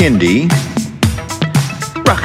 Kindie. Rock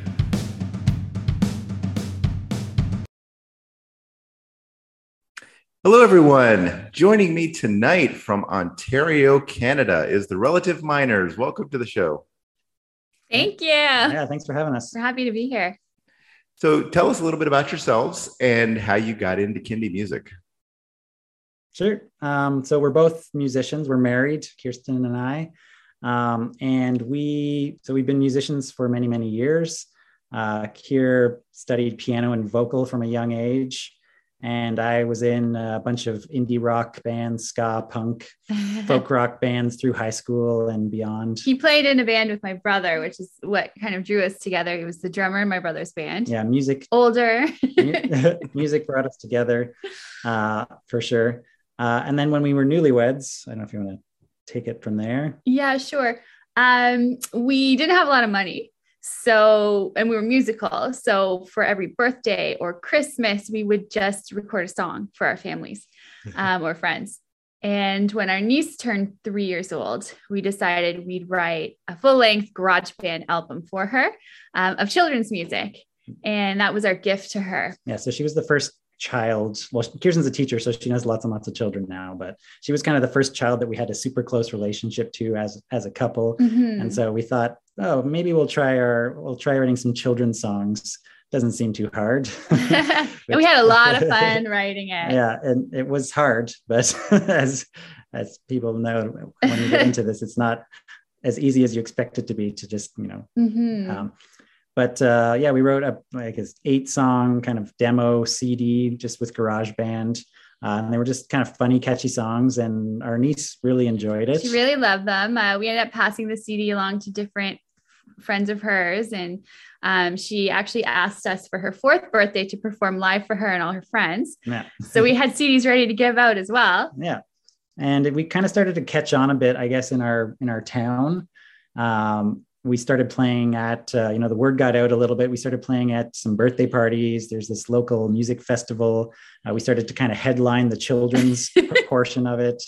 Hello, everyone. Joining me tonight from Ontario, Canada, is the Relative Minors. Welcome to the show. Thank you. Yeah, thanks for having us. We're happy to be here. So, tell us a little bit about yourselves and how you got into Kindie music. Sure. Um, so, we're both musicians. We're married, Kirsten and I. Um, and we, so we've been musicians for many, many years. Uh, Kier studied piano and vocal from a young age and I was in a bunch of indie rock bands, ska, punk, folk rock bands through high school and beyond. He played in a band with my brother, which is what kind of drew us together. He was the drummer in my brother's band. Yeah, music. Older. music brought us together uh, for sure. Uh, and then when we were newlyweds, I don't know if you want to take it from there. Yeah, sure. Um, we didn't have a lot of money. So, and we were musical. So, for every birthday or Christmas, we would just record a song for our families um, or friends. And when our niece turned three years old, we decided we'd write a full length garage band album for her um, of children's music. And that was our gift to her. Yeah. So she was the first child. Well, Kirsten's a teacher, so she knows lots and lots of children now. But she was kind of the first child that we had a super close relationship to as as a couple. Mm-hmm. And so we thought, oh, maybe we'll try our we'll try writing some children's songs. Doesn't seem too hard. we had a lot of fun writing it. Yeah, and it was hard, but as as people know, when you get into this, it's not as easy as you expect it to be to just you know mm-hmm. um, but uh, yeah, we wrote a like his eight song kind of demo CD just with GarageBand. Uh, and they were just kind of funny, catchy songs, and our niece really enjoyed it. She really loved them. Uh, we ended up passing the CD along to different friends of hers, and um, she actually asked us for her fourth birthday to perform live for her and all her friends. Yeah. so we had CDs ready to give out as well. Yeah, and we kind of started to catch on a bit, I guess, in our in our town. Um, we started playing at uh, you know the word got out a little bit we started playing at some birthday parties there's this local music festival uh, we started to kind of headline the children's portion of it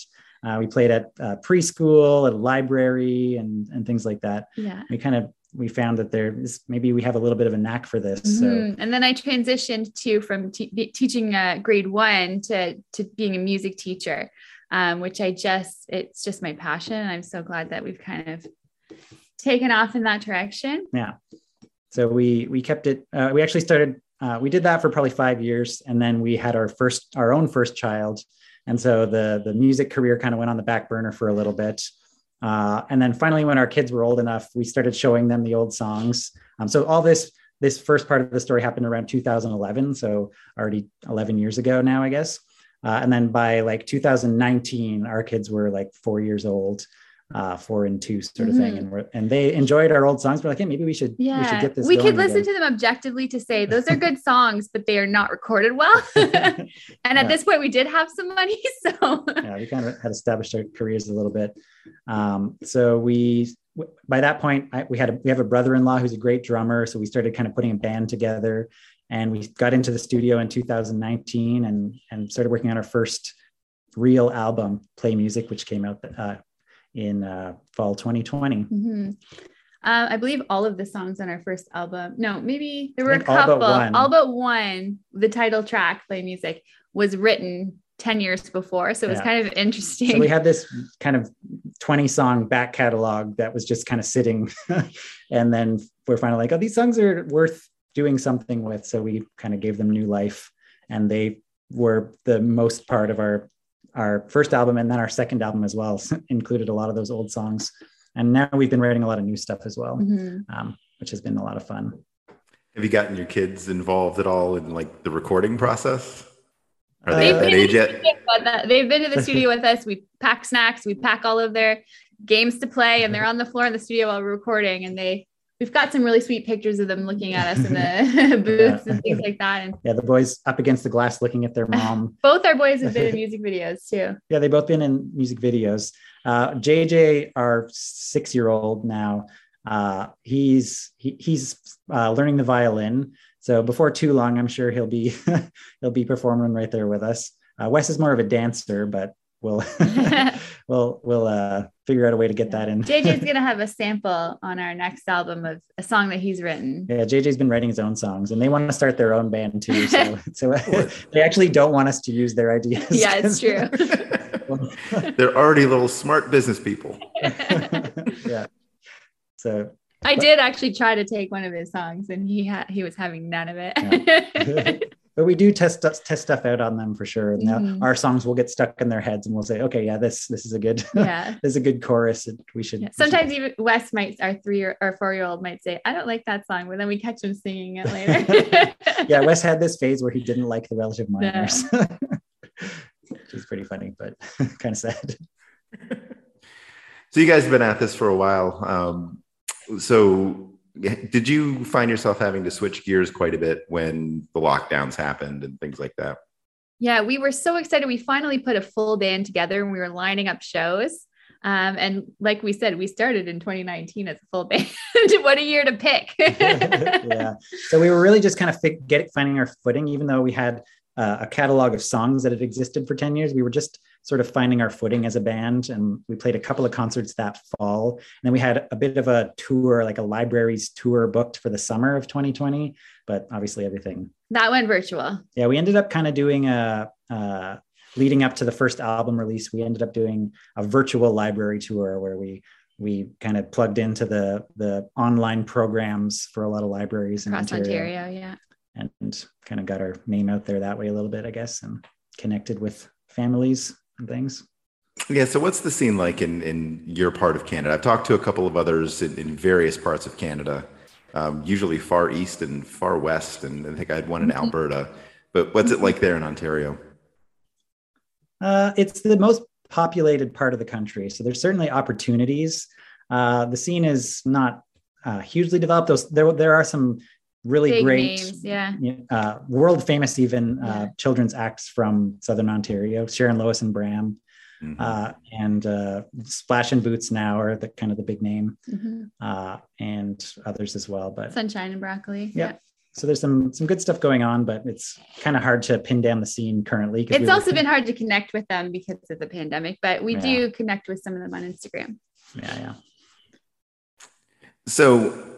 uh, we played at uh, preschool at a library and and things like that yeah we kind of we found that there is maybe we have a little bit of a knack for this mm-hmm. and then i transitioned to from t- teaching uh, grade one to to being a music teacher um, which i just it's just my passion and i'm so glad that we've kind of taken off in that direction. Yeah. So we we kept it. Uh, we actually started. Uh, we did that for probably five years, and then we had our first our own first child, and so the the music career kind of went on the back burner for a little bit. Uh, and then finally, when our kids were old enough, we started showing them the old songs. Um, so all this this first part of the story happened around 2011, so already 11 years ago now, I guess. Uh, and then by like 2019, our kids were like four years old uh, four and two sort of mm-hmm. thing, and we're, and they enjoyed our old songs. We're like, hey, maybe we should yeah we should get this. We could listen again. to them objectively to say those are good songs, but they are not recorded well. and at this point, we did have some money, so yeah, we kind of had established our careers a little bit. Um, so we by that point I, we had a, we have a brother-in-law who's a great drummer, so we started kind of putting a band together, and we got into the studio in 2019 and and started working on our first real album, Play Music, which came out uh, in uh, fall 2020. Mm-hmm. Um, I believe all of the songs on our first album. No, maybe there were a think all but couple. one. All but one. The title track, "Play Music," was written ten years before, so it was Yeah. kind of interesting. So we had this kind of 20 song back catalog that was just kind of sitting. and then we're finally like, oh, these songs are worth doing something with. So we kind of gave them new life. And they were the most part of our our first album and then our second album as well included a lot of those old songs and now we've been writing a lot of new stuff as well Mhm. um, which has been a lot of fun Have you gotten your kids involved at all in like the recording process? Are they They've at that age yet? But they've been to the studio with us. We pack snacks, we pack all of their games to play, and they're on the floor in the studio while we're recording. And they, we've got some really sweet pictures of them looking at us in the booths and things like that. And yeah the boys up against the glass looking at their mom both our boys have been in music videos too. Yeah, they've both been in music videos. Uh, JJ, our six-year-old now, uh, he's he, he's uh, learning the violin. So before too long, I'm sure he'll be he'll be performing right there with us. Uh, Wes is more of a dancer, but we'll we'll we'll uh, figure out a way to get that in. JJ's gonna have a sample on our next album of a song that he's written. Yeah, JJ's been writing his own songs, and they want to start their own band too. So, so they actually don't want us to use their ideas. Yeah, it's true. They're already little smart business people. yeah. So I did actually try to take one of his songs, and he had he was having none of it. But we do test test stuff out on them for sure. Now Mhm. our songs will get stuck in their heads, and we'll say, "Okay, yeah, this this is a good yeah. this is a good chorus. and We should." Yeah. we should- Sometimes even Wes might, our three or, or four year old might say, I don't like that song, but then we catch him singing it later. yeah, Wes had this phase where he didn't like the relative minors, which is pretty funny, but kind of sad. So you guys have been at this for a while. Um, so did you find yourself having to switch gears quite a bit when the lockdowns happened and things like that? yeah, we were so excited. We finally put a full band together and we were lining up shows. Um, and like we said, we started in 2019 as a full band. what a year to pick. yeah. So we were really just kind of fi- get finding our footing, even though we had uh, a catalog of songs that had existed for 10 years. We were just sort of finding our footing as a band. And we played a couple of concerts that fall. And then we had a bit of a tour, like a libraries tour booked for the summer of 2020. But obviously everything. that went virtual. Yeah. We ended up kind of doing a, uh, leading up to the first album release, we ended up doing a virtual library tour where we we kind of plugged into the the online programs for a lot of libraries in Across Ontario, Ontario. Yeah. And kind of got our name out there that way a little bit, I guess, and connected with families and things. Yeah. So what's the scene like in, in your part of Canada? I've talked to a couple of others in, in various parts of Canada, um, usually far east and far west. And I think I had one in Mhm. Alberta. But what's it like there in Ontario? Uh, it's the most populated part of the country, so there's certainly opportunities. Uh, the scene is not uh, hugely developed. Those there there are some really Big great names. Yeah. uh, world famous even uh, Yeah. children's acts from southern ontario sharon lois and bram Mhm. uh, and uh, splash and boots now are the kind of the big name Mhm. uh, and others as well but Sunshine and broccoli. yeah so there's some some good stuff going on but it's kind of hard to pin down the scene currently. It's we were- also been hard to connect with them because of the pandemic, but we Yeah. do connect with some of them on Instagram. yeah yeah So,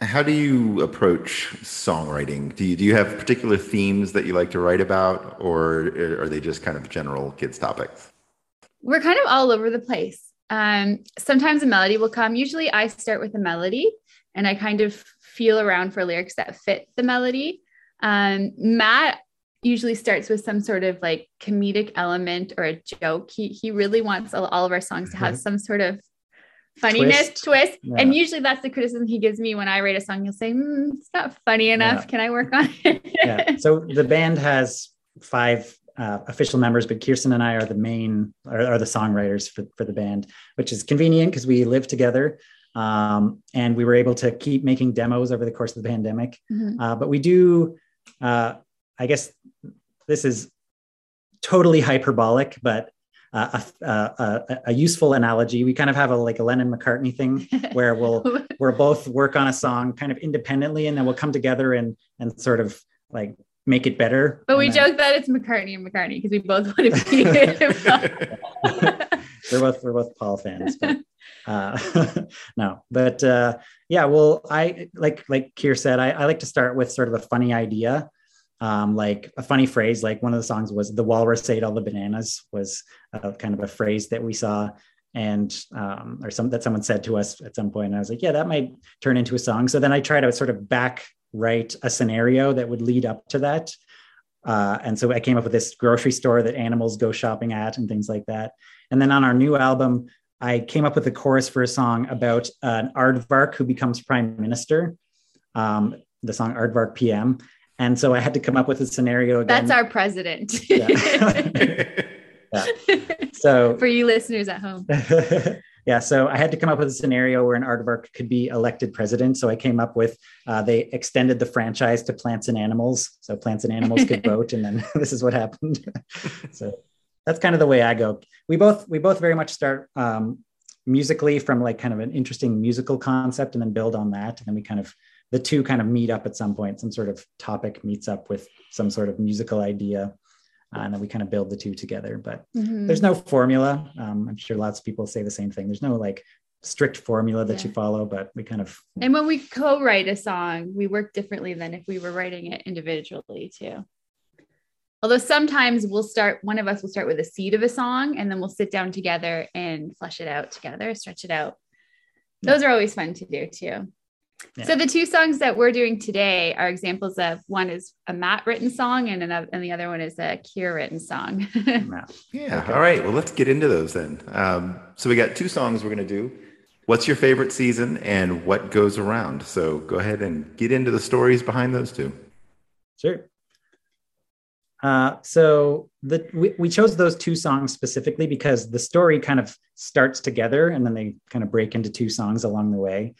how do you approach songwriting? Do you, do you have particular themes that you like to write about, or are they just kind of general kids' topics? We're kind of all over the place. Um, sometimes a melody will come. Usually I start with a melody and I kind of feel around for lyrics that fit the melody. Um, Matt usually starts with some sort of like comedic element or a joke. He, he really wants all, all of our songs to have some sort of funniness Twist. twist. Yeah. And usually that's the criticism he gives me when I write a song. He'll say, "Hmm, it's not funny enough. Yeah. Can I work on it? yeah. So the band has five uh, official members, but Kirsten and I are the main, are, are the songwriters for, for the band, which is convenient because we live together. Um, and we were able to keep making demos over the course of the pandemic. Mhm. Uh, but we do, uh, I guess this is totally hyperbolic, but a, a, a, a useful analogy. We kind of have a like a Lennon McCartney thing where we'll we'll both work on a song kind of independently and then we'll come together and and sort of like make it better But we then- joke that it's McCartney and McCartney because we both want to be. we're both we're both Paul fans. But, uh, no, but uh, yeah, well, I like like Kier said, I, I like to start with sort of a funny idea. Um, like a funny phrase, like one of the songs was "the walrus ate all the bananas" was a, kind of a phrase that we saw and um, or some that someone said to us at some point. And I was like, yeah, that might turn into a song. So then I try to sort of back write a scenario that would lead up to that. Uh, and so I came up with this grocery store that animals go shopping at and things like that. And then on our new album, I came up with a chorus for a song about an aardvark who becomes prime minister. Um, the song Aardvark PM. And so I had to come up with a scenario. Again. That's our president. yeah. yeah. So for you listeners at home. yeah. So I had to come up with a scenario where an aardvark could be elected president. So I came up with uh, they extended the franchise to plants and animals. So plants and animals could vote, and then this is what happened. so that's kind of the way I go. We both we both very much start um, musically from like kind of an interesting musical concept, and then build on that, and then we kind of the two kind of meet up at some point. Some sort of topic meets up with some sort of musical idea uh, and then we kind of build the two together. But mm-hmm. there's no formula. Um, I'm sure lots of people say the same thing. There's no like strict formula that yeah. you follow, but we kind of. And when we co-write a song, we work differently than if we were writing it individually too. Although sometimes we'll start, one of us will start with a seed of a song, and then we'll sit down together and flesh it out together, stretch it out. Those yeah. are always fun to do too. So the two songs that we're doing today are examples of one is a Matt written song and another, and the other one is a Kier written song. yeah. Okay. All right. Well, let's get into those then. Um, so we got two songs we're going to do. What's your favorite season and what goes around? So go ahead and get into the stories behind those two. Sure. Uh, so the we, we chose those two songs specifically because the story kind of starts together and then they kind of break into two songs along the way.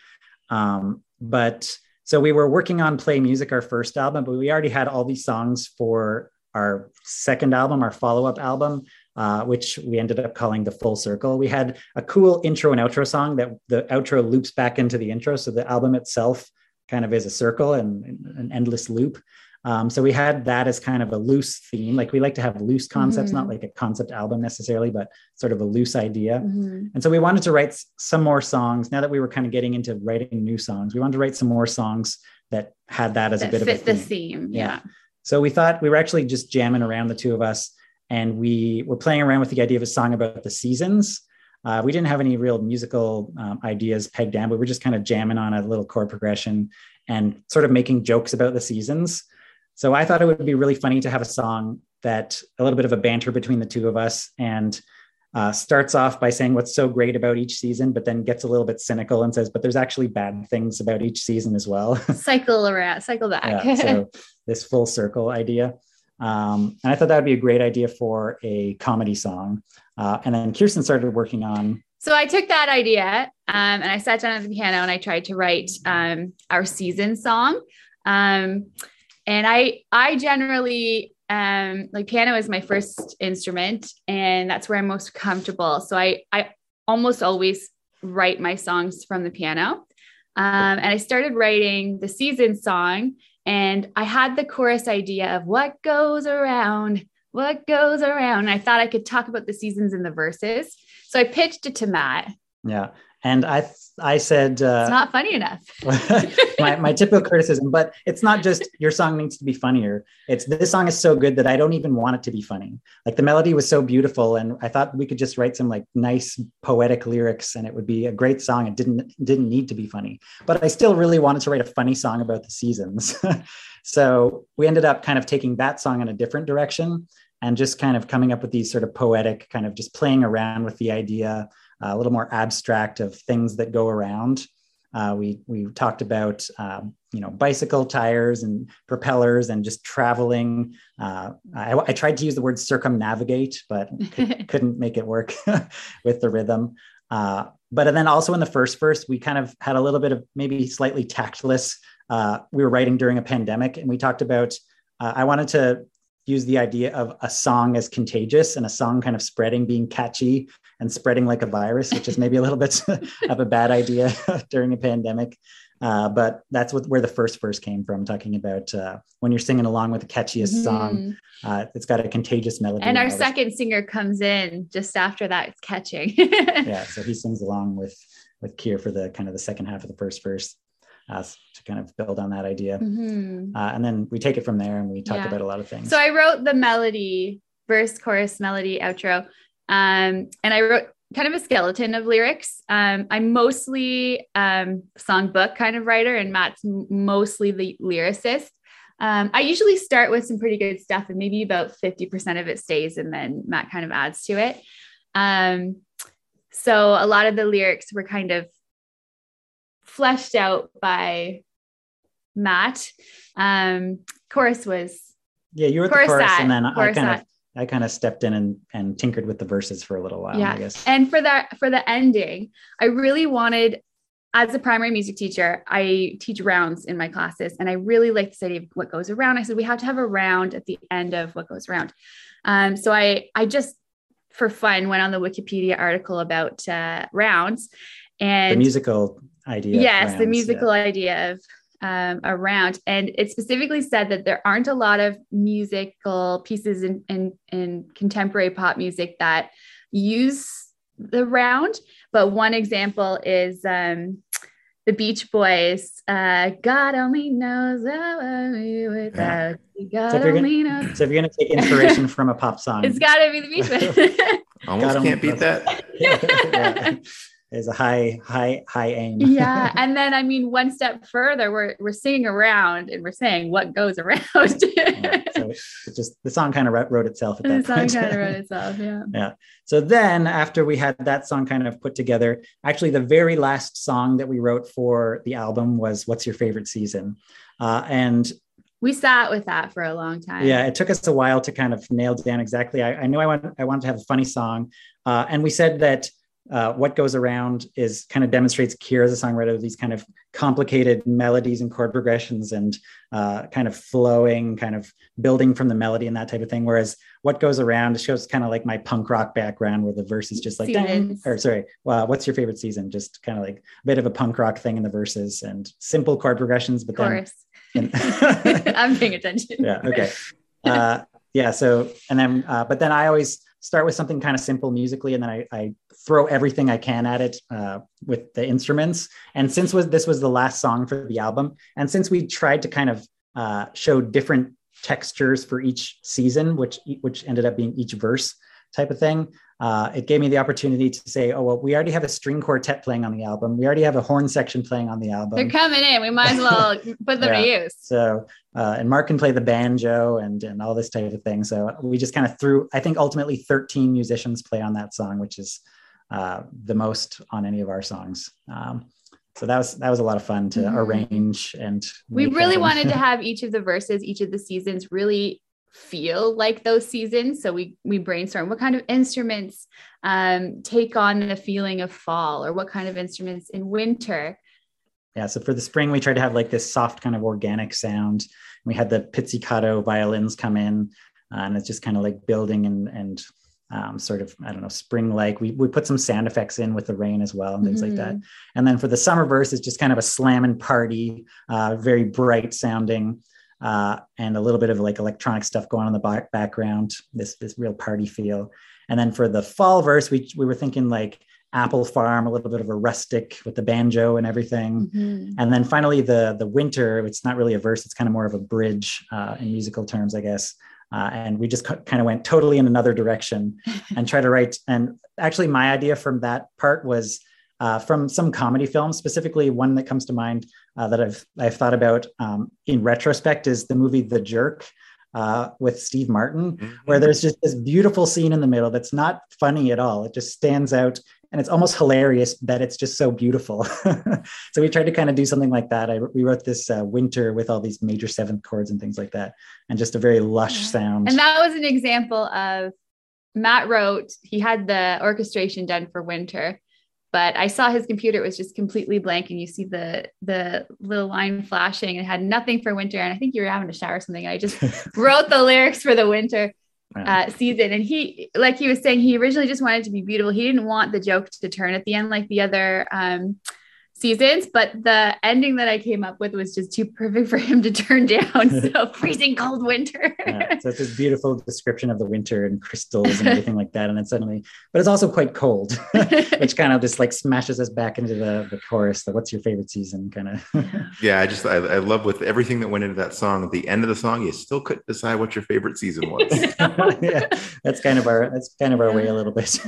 Um, but so we were working on Play Music, our first album, but we already had all these songs for our second album, our follow up album, uh, which we ended up calling The Full Circle. We had a cool intro and outro song that the outro loops back into the intro. So the album itself kind of is a circle and an endless loop. Um, so we had that as kind of a loose theme. Like we like to have loose concepts, mm-hmm. not like a concept album necessarily, but sort of a loose idea. Mm-hmm. And so we wanted to write some more songs. Now that we were kind of getting into writing new songs, we wanted to write some more songs that had that as that a bit of a theme. the theme. Yeah. yeah. So we thought we were actually just jamming around the two of us, and we were playing around with the idea of a song about the seasons. Uh, we didn't have any real musical um, ideas pegged down, but we were just kind of jamming on a little chord progression and sort of making jokes about the seasons. So I thought it would be really funny to have a song that a little bit of a banter between the two of us and uh, starts off by saying what's so great about each season, but then gets a little bit cynical and says, but there's actually bad things about each season as well. cycle around, cycle back. yeah, so this full circle idea. Um, and I thought that would be a great idea for a comedy song. Uh, and then Kirsten started working on. So I took that idea um, and I sat down at the piano and I tried to write um, our season song. Um, and i i generally um like piano is my first instrument and that's where i'm most comfortable. So i i almost always write my songs from the piano. Um, and i started writing the season song and i had the chorus idea of what goes around what goes around. I thought i could talk about the seasons in the verses. So i pitched it to matt. Yeah and I I said uh, it's not funny enough. my my typical criticism, but it's not just your song needs to be funnier. It's this song is so good that I don't even want it to be funny. Like the melody was so beautiful, and I thought we could just write some like nice poetic lyrics, and it would be a great song. It didn't didn't need to be funny, but I still really wanted to write a funny song about the seasons. so we ended up kind of taking that song in a different direction and just kind of coming up with these sort of poetic, kind of just playing around with the idea uh, a little more abstract of things that go around. Uh, we we talked about um, you know bicycle tires and propellers and just traveling. Uh, I, I, tried to use the word circumnavigate, but could, not make it work with the rhythm. Uh, but then also in the first verse, we kind of had a little bit of maybe slightly tactless. Uh, we were writing during a pandemic, and we talked about. Uh, I wanted to use the idea of a song as contagious and a song kind of spreading, being catchy and spreading like a virus, which is maybe a little bit of a bad idea during a pandemic. Uh, but that's what where the first verse came from, talking about uh, when you're singing along with the catchiest song, uh, it's got a contagious melody. Mm-hmm. And our second singer comes in just after that. It's catching. yeah, so he sings along with with Kier for the kind of the second half of the first verse uh, to kind of build on that idea. Mhm. Uh, and then we take it from there and we talk Yeah. about a lot of things. So I wrote the melody, verse, chorus, melody, outro. Um, and I wrote kind of a skeleton of lyrics. Um, I'm mostly um, songbook kind of writer, and Matt's mostly the lyricist. Um, I usually start with some pretty good stuff, and maybe about 50% of it stays, and then Matt kind of adds to it. Um, so a lot of the lyrics were kind of fleshed out by Matt. Um, chorus was yeah, you wrote the chorus and then I chorus kind of I kind of stepped in and, and tinkered with the verses for a little while. Yeah. I guess. And for that, for the ending, I really wanted, as a primary music teacher, I teach rounds in my classes, and I really like the idea of what goes around. I said we have to have a round at the end of what goes around. Um, so I, I just for fun went on the Wikipedia article about uh, rounds, and the musical idea. yes the rounds, musical idea of um, around. And it specifically said that there aren't a lot of musical pieces in, in, in contemporary pop music that use the round but one example is um, the beach boys uh, god only knows how I be without you. God So if you're knows. So if you're going to take inspiration from a pop song, it's got to be the beach boys. Almost Got 'em. can't beat that. yeah, is a high, high, high aim. yeah and then i mean one step further we're we're singing around and we're saying what goes around Yeah, so it just the song kind of wrote itself at that the song kind of wrote itself yeah yeah. So then, after we had that song kind of put together, actually, the very last song that we wrote for the album was "What's Your Favorite Season," uh, and we sat with that for a long time yeah, it took us a while to kind of nail down exactly. I, I knew I wanted I wanted to have a funny song, uh, and we said that uh, what goes around is kind of demonstrates Kier as a songwriter these kind of complicated melodies and chord progressions and uh, kind of flowing, kind of building from the melody and that type of thing. Whereas what goes around shows kind of like my punk rock background, where the verse is just like, or sorry, well, what's your favorite season? Just kind of like a bit of a punk rock thing in the verses and simple chord progressions, but of then i'm paying attention yeah okay uh yeah so and then uh but then i always start with something kind of simple musically and then i, I throw everything i can at it uh, with the instruments. And since was this was the last song for the album and since we tried to kind of uh, show different textures for each season which which ended up being each verse type of thing uh, it gave me the opportunity to say oh well we already have a string quartet playing on the album we already have a horn section playing on the album they're coming in we might as well put them to use so, uh, and Mark can play the banjo and and all this type of thing. So we just kind of threw. I think ultimately 13 musicians play on that song, which is uh, the most on any of our songs. Um, so that was that was a lot of fun to Mhm. arrange and. we really happen. wanted to have each of the verses each of the seasons really feel like those seasons so we we brainstorm what kind of instruments um, take on the feeling of fall or what kind of instruments in winter yeah. So for the spring, we tried to have like this soft kind of organic sound. We had the pizzicato violins come in, uh, and it's just kind of like building and and um, sort of I don't know spring like. We we put some sound effects in with the rain as well and things like that. And then for the summer verse, it's just kind of a slamming party, uh, very bright sounding, uh, and a little bit of like electronic stuff going on in the back- background. This this real party feel. And then for the fall verse, we we were thinking like apple farm, a little bit of a rustic with the banjo and everything. Mhm. And then finally, the the winter. It's not really a verse; it's kind of more of a bridge uh, in musical terms, I guess. Uh, and we just kind of went totally in another direction and try to write. And actually, my idea from that part was uh, from some comedy films, specifically one that comes to mind uh, that I've I've thought about um, in retrospect is the movie The Jerk. Uh, with Steve Martin, where there's just this beautiful scene in the middle that's not funny at all. It just stands out and it's almost hilarious that it's just so beautiful. so we tried to kind of do something like that. I, we wrote this uh, winter with all these major seventh chords and things like that, and just a very lush Yeah. sound. and that was an example of matt wrote he had the orchestration done for winter but i saw his computer it was just completely blank and you see the the little line flashing and it had nothing for winter and i think you were having a shower or something i just wrote the lyrics for the winter uh, season. And he, like he was saying, he originally just wanted to be beautiful. He didn't want the joke to turn at the end like the other um, seasons, but the ending that I came up with was just too perfect for him to turn down. So freezing cold winter. yeah, so it's this beautiful description of the winter and crystals and everything like that. And then suddenly, but it's also quite cold, which kind of just like smashes us back into the, the chorus. The what's your favorite season kind of. yeah, I just I, I love with everything that went into that song. At the end of the song, you still couldn't decide what your favorite season was. yeah, that's kind of our that's kind of our way a little bit.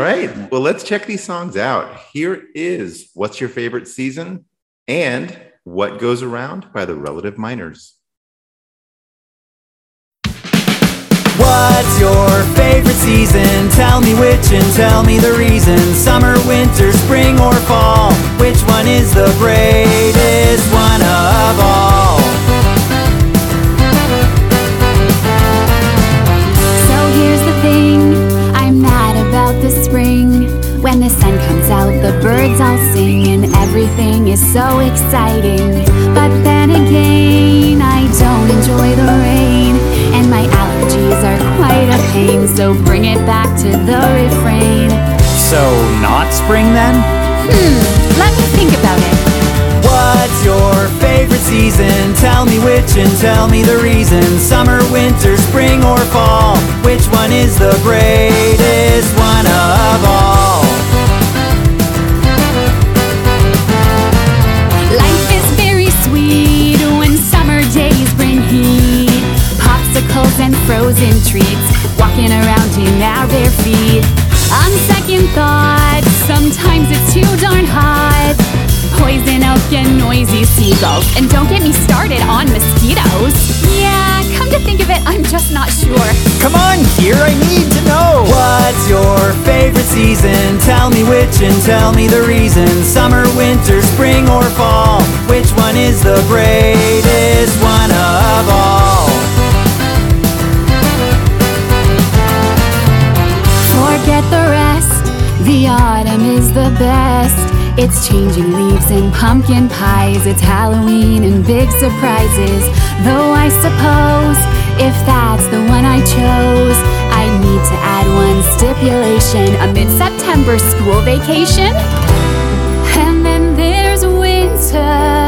All right. Well, let's check these songs out. Here is What's Your Favorite Season and What Goes Around by the Relative Minors. What's your favorite season? Tell me which and tell me the reason. Summer, winter, spring, or fall? Which one is the greatest one of all? Birds all sing, and everything is so exciting. But then again, I don't enjoy the rain, and my allergies are quite a pain. So bring it back to the refrain. So, not spring then? Hmm, let me think about it. What's your favorite season? Tell me which and tell me the reason. Summer, winter, spring, or fall? Which one is the greatest one of all? And frozen treats, walking around in our bare feet. On second thought, sometimes it's too darn hot. Poison oak and noisy seagulls, and don't get me started on mosquitoes. Yeah, come to think of it, I'm just not sure. Come on, here I need to know. What's your favorite season? Tell me which and tell me the reason. Summer, winter, spring, or fall? Which one is the greatest one of all? Forget the rest, the autumn is the best. It's changing leaves and pumpkin pies. It's Halloween and big surprises. Though I suppose if that's the one I chose, I need to add one stipulation a mid September school vacation. And then there's winter.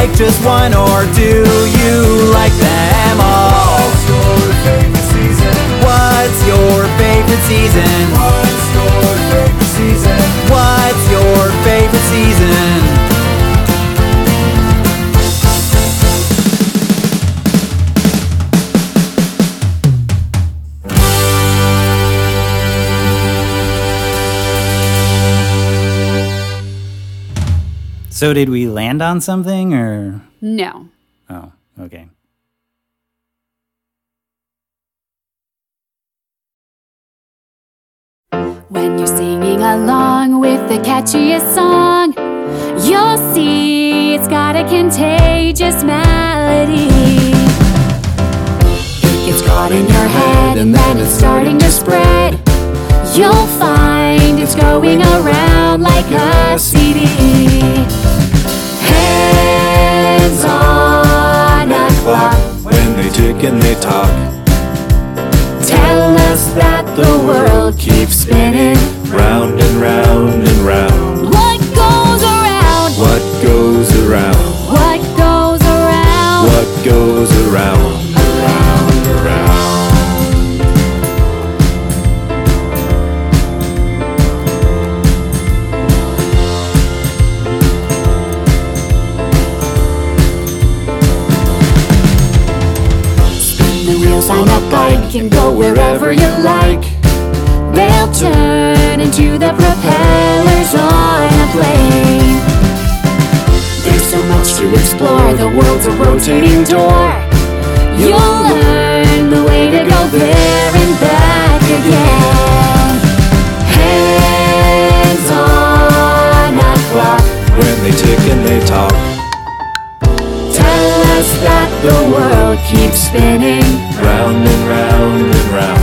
Like just one or do you like them all? What's your favorite season? What's your favorite season? So did we land on something or No. oh, okay. When you're singing along with the catchiest song, you'll see it's got a contagious melody. It gets caught in your head and then it's starting to spread. You'll find it's going around like a CD. Hands on a clock. when they tick and they talk. Tell us that the world keeps spinning. Round and round and round. The world keeps spinning. Round and round and round.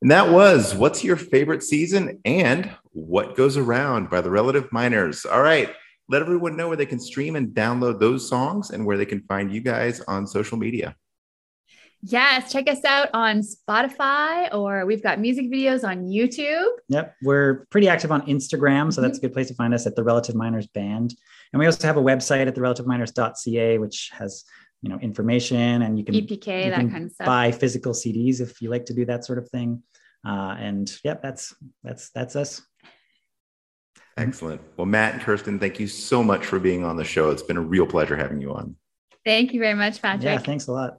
And that was What's Your Favorite Season and What Goes Around by the Relative Minors. All right. Let everyone know where they can stream and download those songs and where they can find you guys on social media. Yes, check us out on Spotify or we've got music videos on YouTube. Yep, we're pretty active on Instagram, so that's a mm-hmm. good place to find us at the Relative Minors Band. And we also have a website at therelativeminors.ca, which has you know information and you can EPK, you that can kind of stuff. buy physical CDs if you like to do that sort of thing. Uh, and yep, that's that's that's us. Excellent. Well, Matt and Kirsten, thank you so much for being on the show. It's been a real pleasure having you on. Thank you very much, Patrick. Yeah, thanks a lot.